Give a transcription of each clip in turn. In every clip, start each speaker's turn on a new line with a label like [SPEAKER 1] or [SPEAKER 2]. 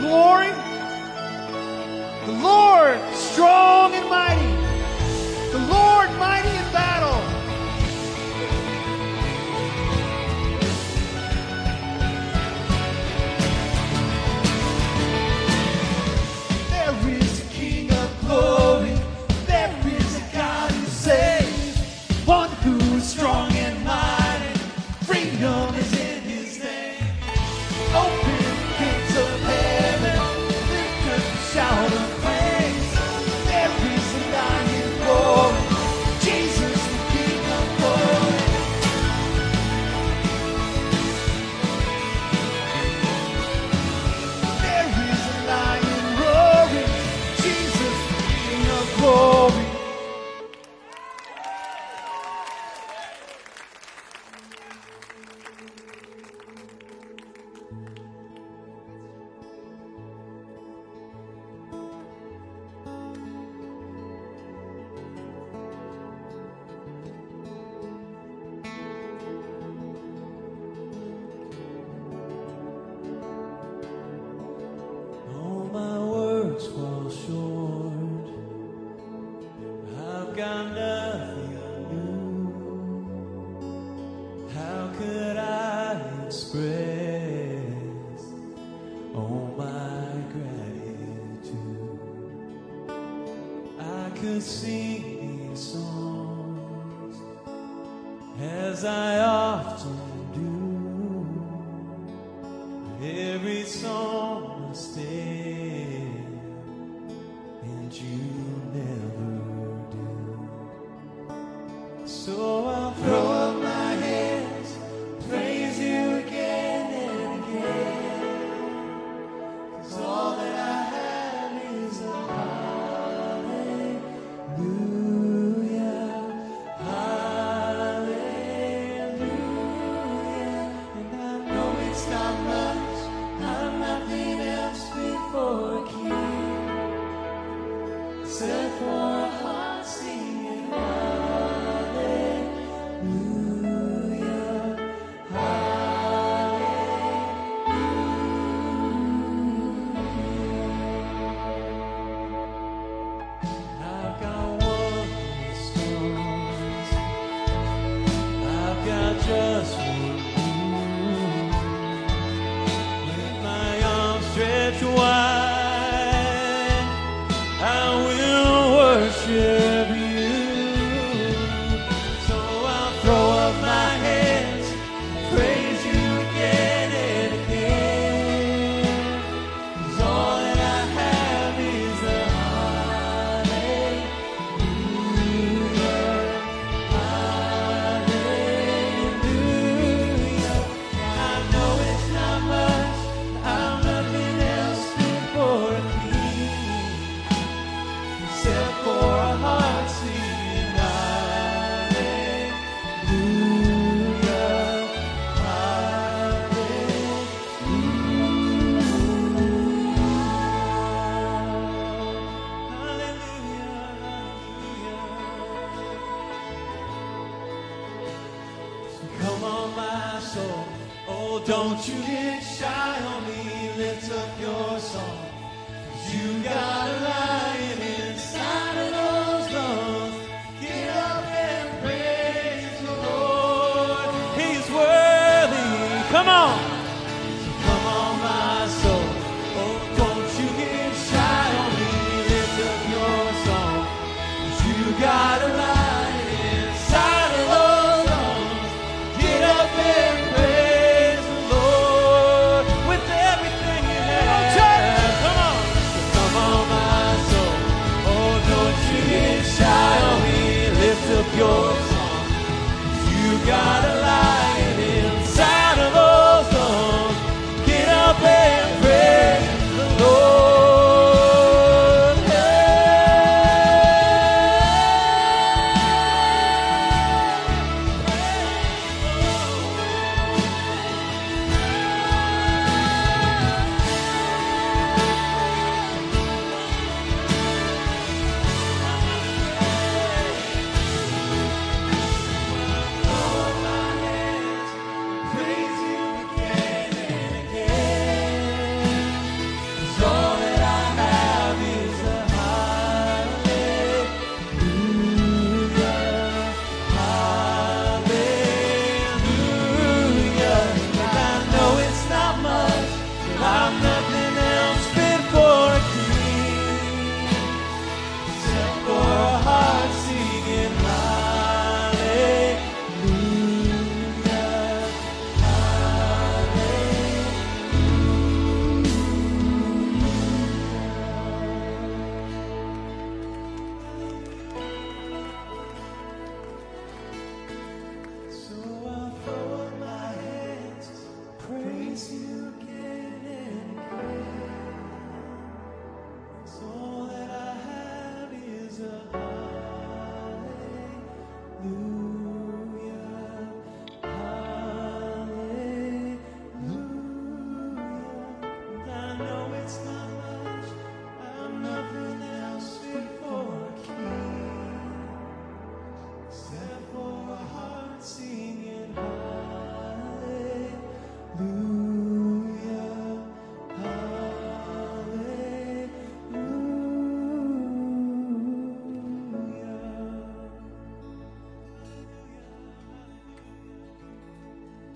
[SPEAKER 1] this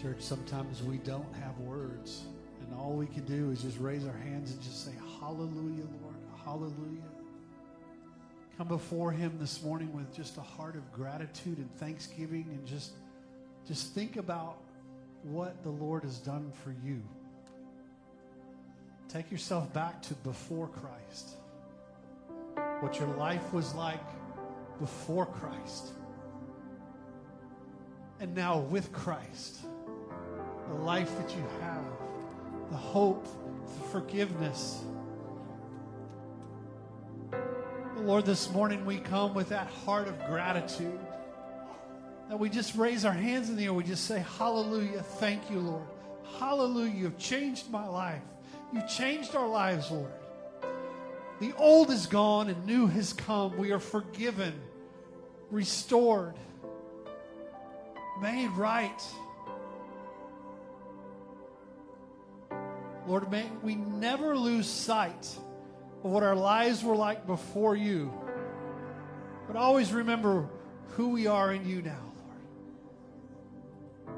[SPEAKER 2] Church, sometimes we don't have words, and all we can do is just raise our hands and just say, Hallelujah, Lord, Hallelujah. Come before Him this morning with just a heart of gratitude and thanksgiving, and just, just think about what the Lord has done for you. Take yourself back to before Christ, what your life was like before Christ, and now with Christ the life that you have, the hope, the forgiveness. Lord, this morning we come with that heart of gratitude. That we just raise our hands in the air. We just say, Hallelujah. Thank you, Lord. Hallelujah. You've changed my life. You've changed our lives, Lord. The old is gone and new has come. We are forgiven, restored, made right. Lord, may we never lose sight of what our lives were like before you, but always remember who we are in you now, Lord.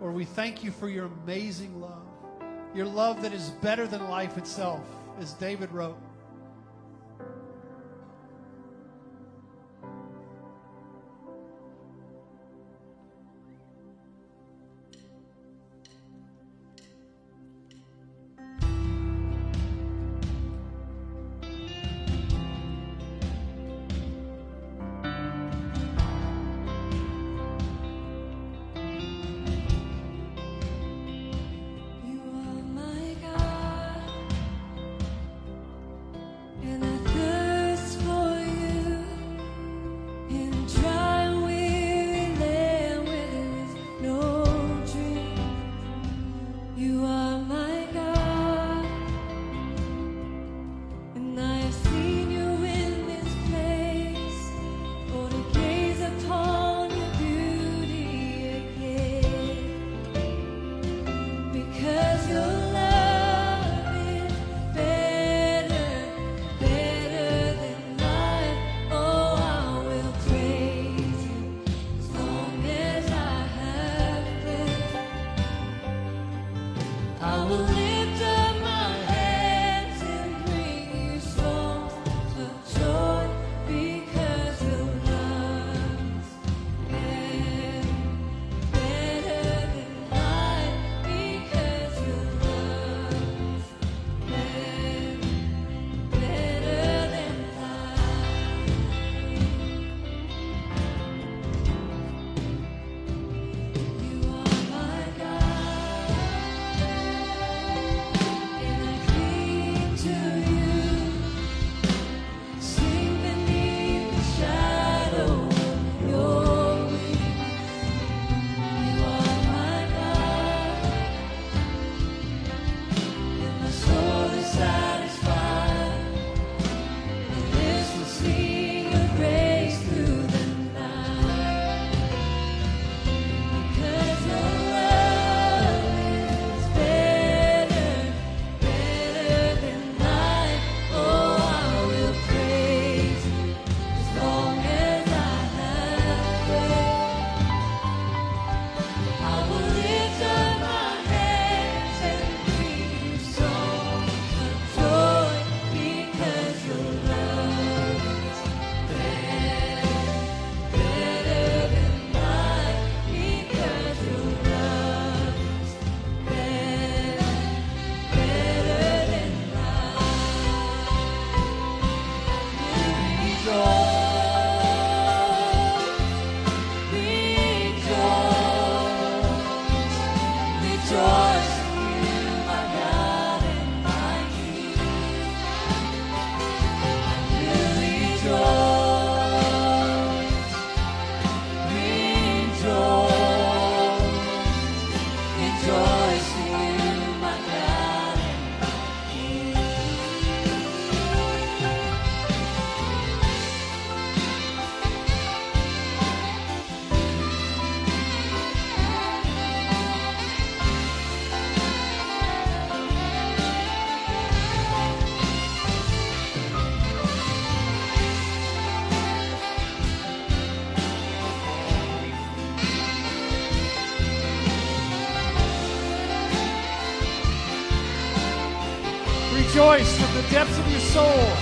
[SPEAKER 2] Lord, we thank you for your amazing love, your love that is better than life itself, as David wrote. Rejoice from the depths of your soul.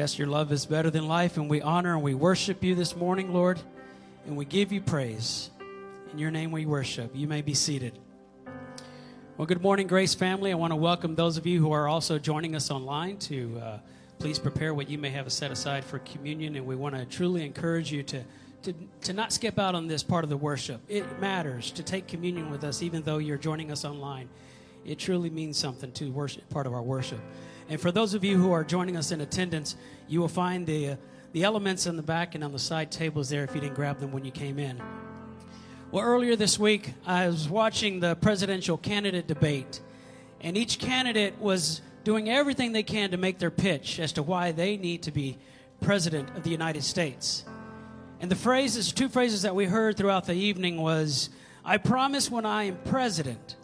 [SPEAKER 2] Yes,
[SPEAKER 3] your love is better than life, and
[SPEAKER 4] we honor and we worship you this morning, Lord, and we give you praise. In your name we worship. You may be seated. Well, good morning, Grace family. I want to welcome those of you who are also joining us online to uh, please prepare what you may have set aside for communion, and we want to truly encourage you to, to, to not skip out on this part of the worship. It matters to take communion with us, even though you're joining us online. It truly means something to worship, part of our worship. And for those of you who are joining us in attendance, you will find the, uh, the elements in the back and on the side tables there if you didn't grab them when you came in. Well, earlier this week, I was watching the presidential candidate debate, and each candidate was doing everything they can to make their pitch as to why they need to be president of the United States. And the phrases, two phrases that we heard throughout the evening was, I promise when I am president,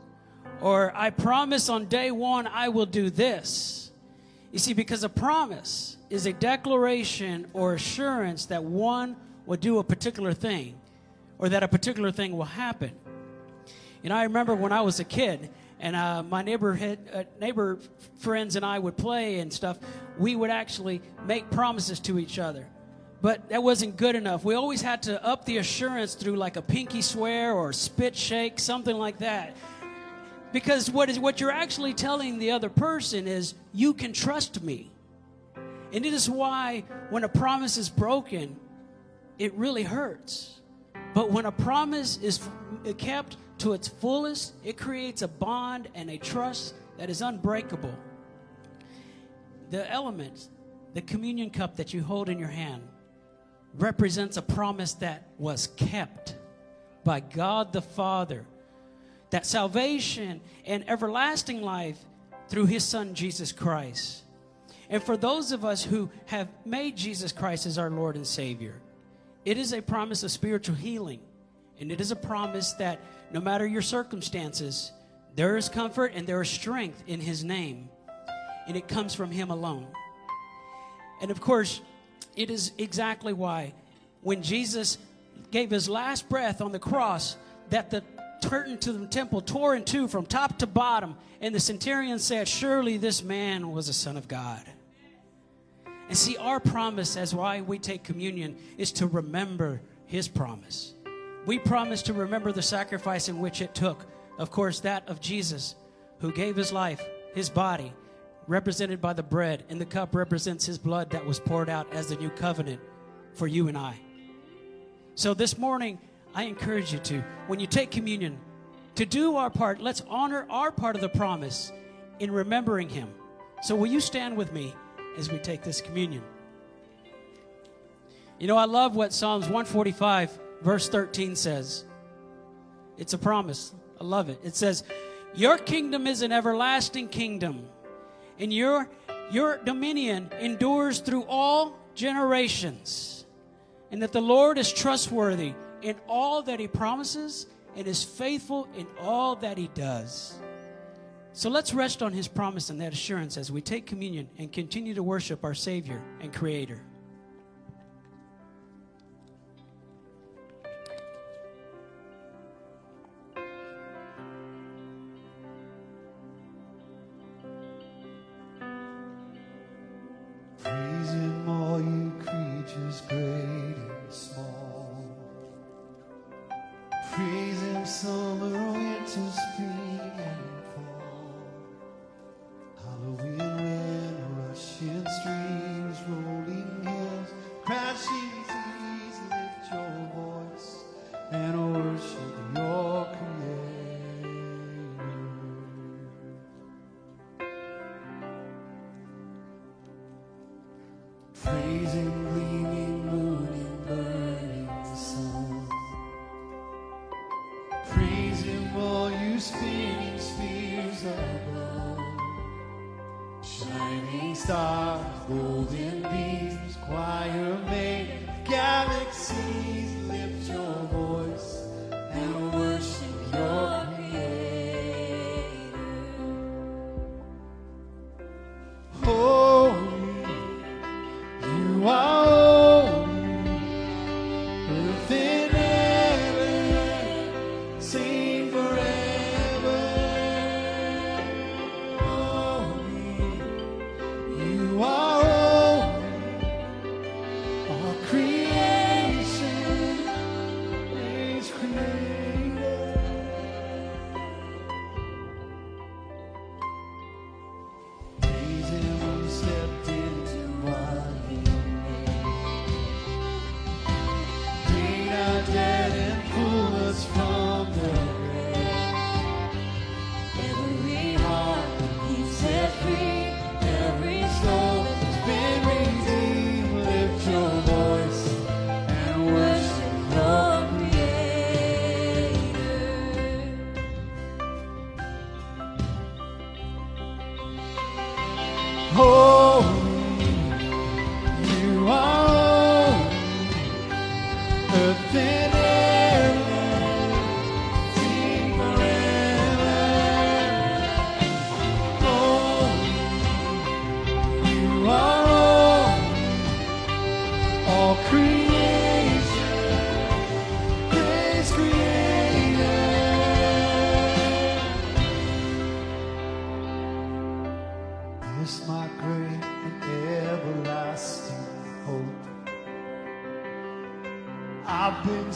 [SPEAKER 4] or I promise on day one I will do this. You see, because a promise is a declaration or assurance that one will do a particular thing or that a particular thing will happen. And I remember when I was a kid, and uh, my neighborhood uh, neighbor friends and I would play and stuff. We would actually make promises to each other, but that wasn't good enough. We always had to up the assurance through like a pinky swear or spit shake, something like that. Because what is what you're actually telling the other person is you can trust me. And it is why when a promise is broken, it really hurts. But when a promise is kept to its fullest, it creates a bond and a trust that is unbreakable. The element, the communion cup that you hold in your hand, represents a promise that was kept by God the Father. That salvation and everlasting life through his son Jesus Christ. And for those of us who have made Jesus Christ as our Lord and Savior, it is a promise of spiritual healing. And it is a promise that no matter your circumstances, there is comfort and there is strength in His name. And it comes from Him alone. And of course, it is exactly why when Jesus gave His last breath on the cross, that the curtain to the temple tore in two from top to bottom. And the centurion said, Surely this man was a son of God. And see, our promise as why we take communion is to remember his promise. We promise to remember the sacrifice in which it took, of course, that of Jesus, who gave his life, his body, represented by the bread, and the cup represents his blood that was poured out as the new covenant for you and I. So this morning, I encourage you to, when you take communion, to do our part. Let's honor our part of the promise in remembering him. So, will you stand with me as we take this communion? You know, I love what Psalms 145, verse 13 says. It's a promise. I love it. It says, Your kingdom is an everlasting kingdom, and your, your dominion endures through all generations. And that the Lord is trustworthy in all that He promises and is faithful in all that He does. So let's rest on His promise and that assurance as we take communion and continue to worship our Savior and Creator.
[SPEAKER 2] praising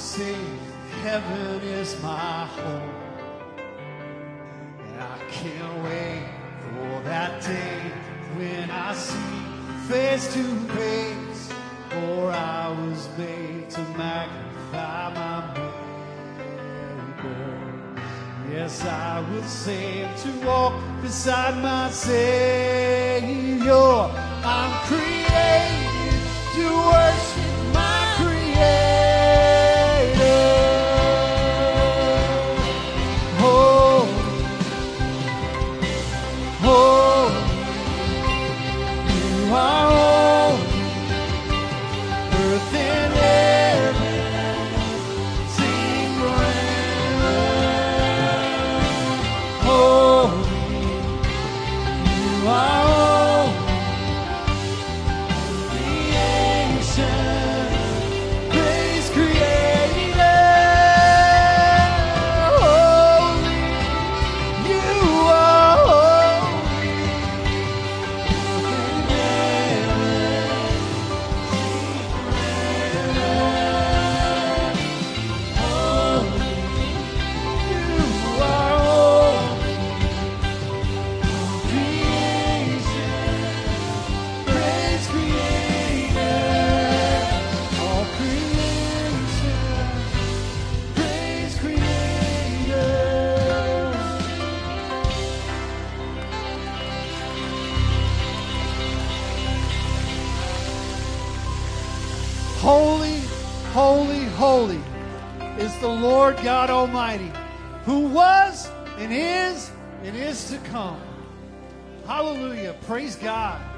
[SPEAKER 2] sing, Heaven is my home. And I can't wait for that day when I see face to face, for I was made to magnify my maker. Yes, I will saved to walk beside my Savior. I'm. Praise God.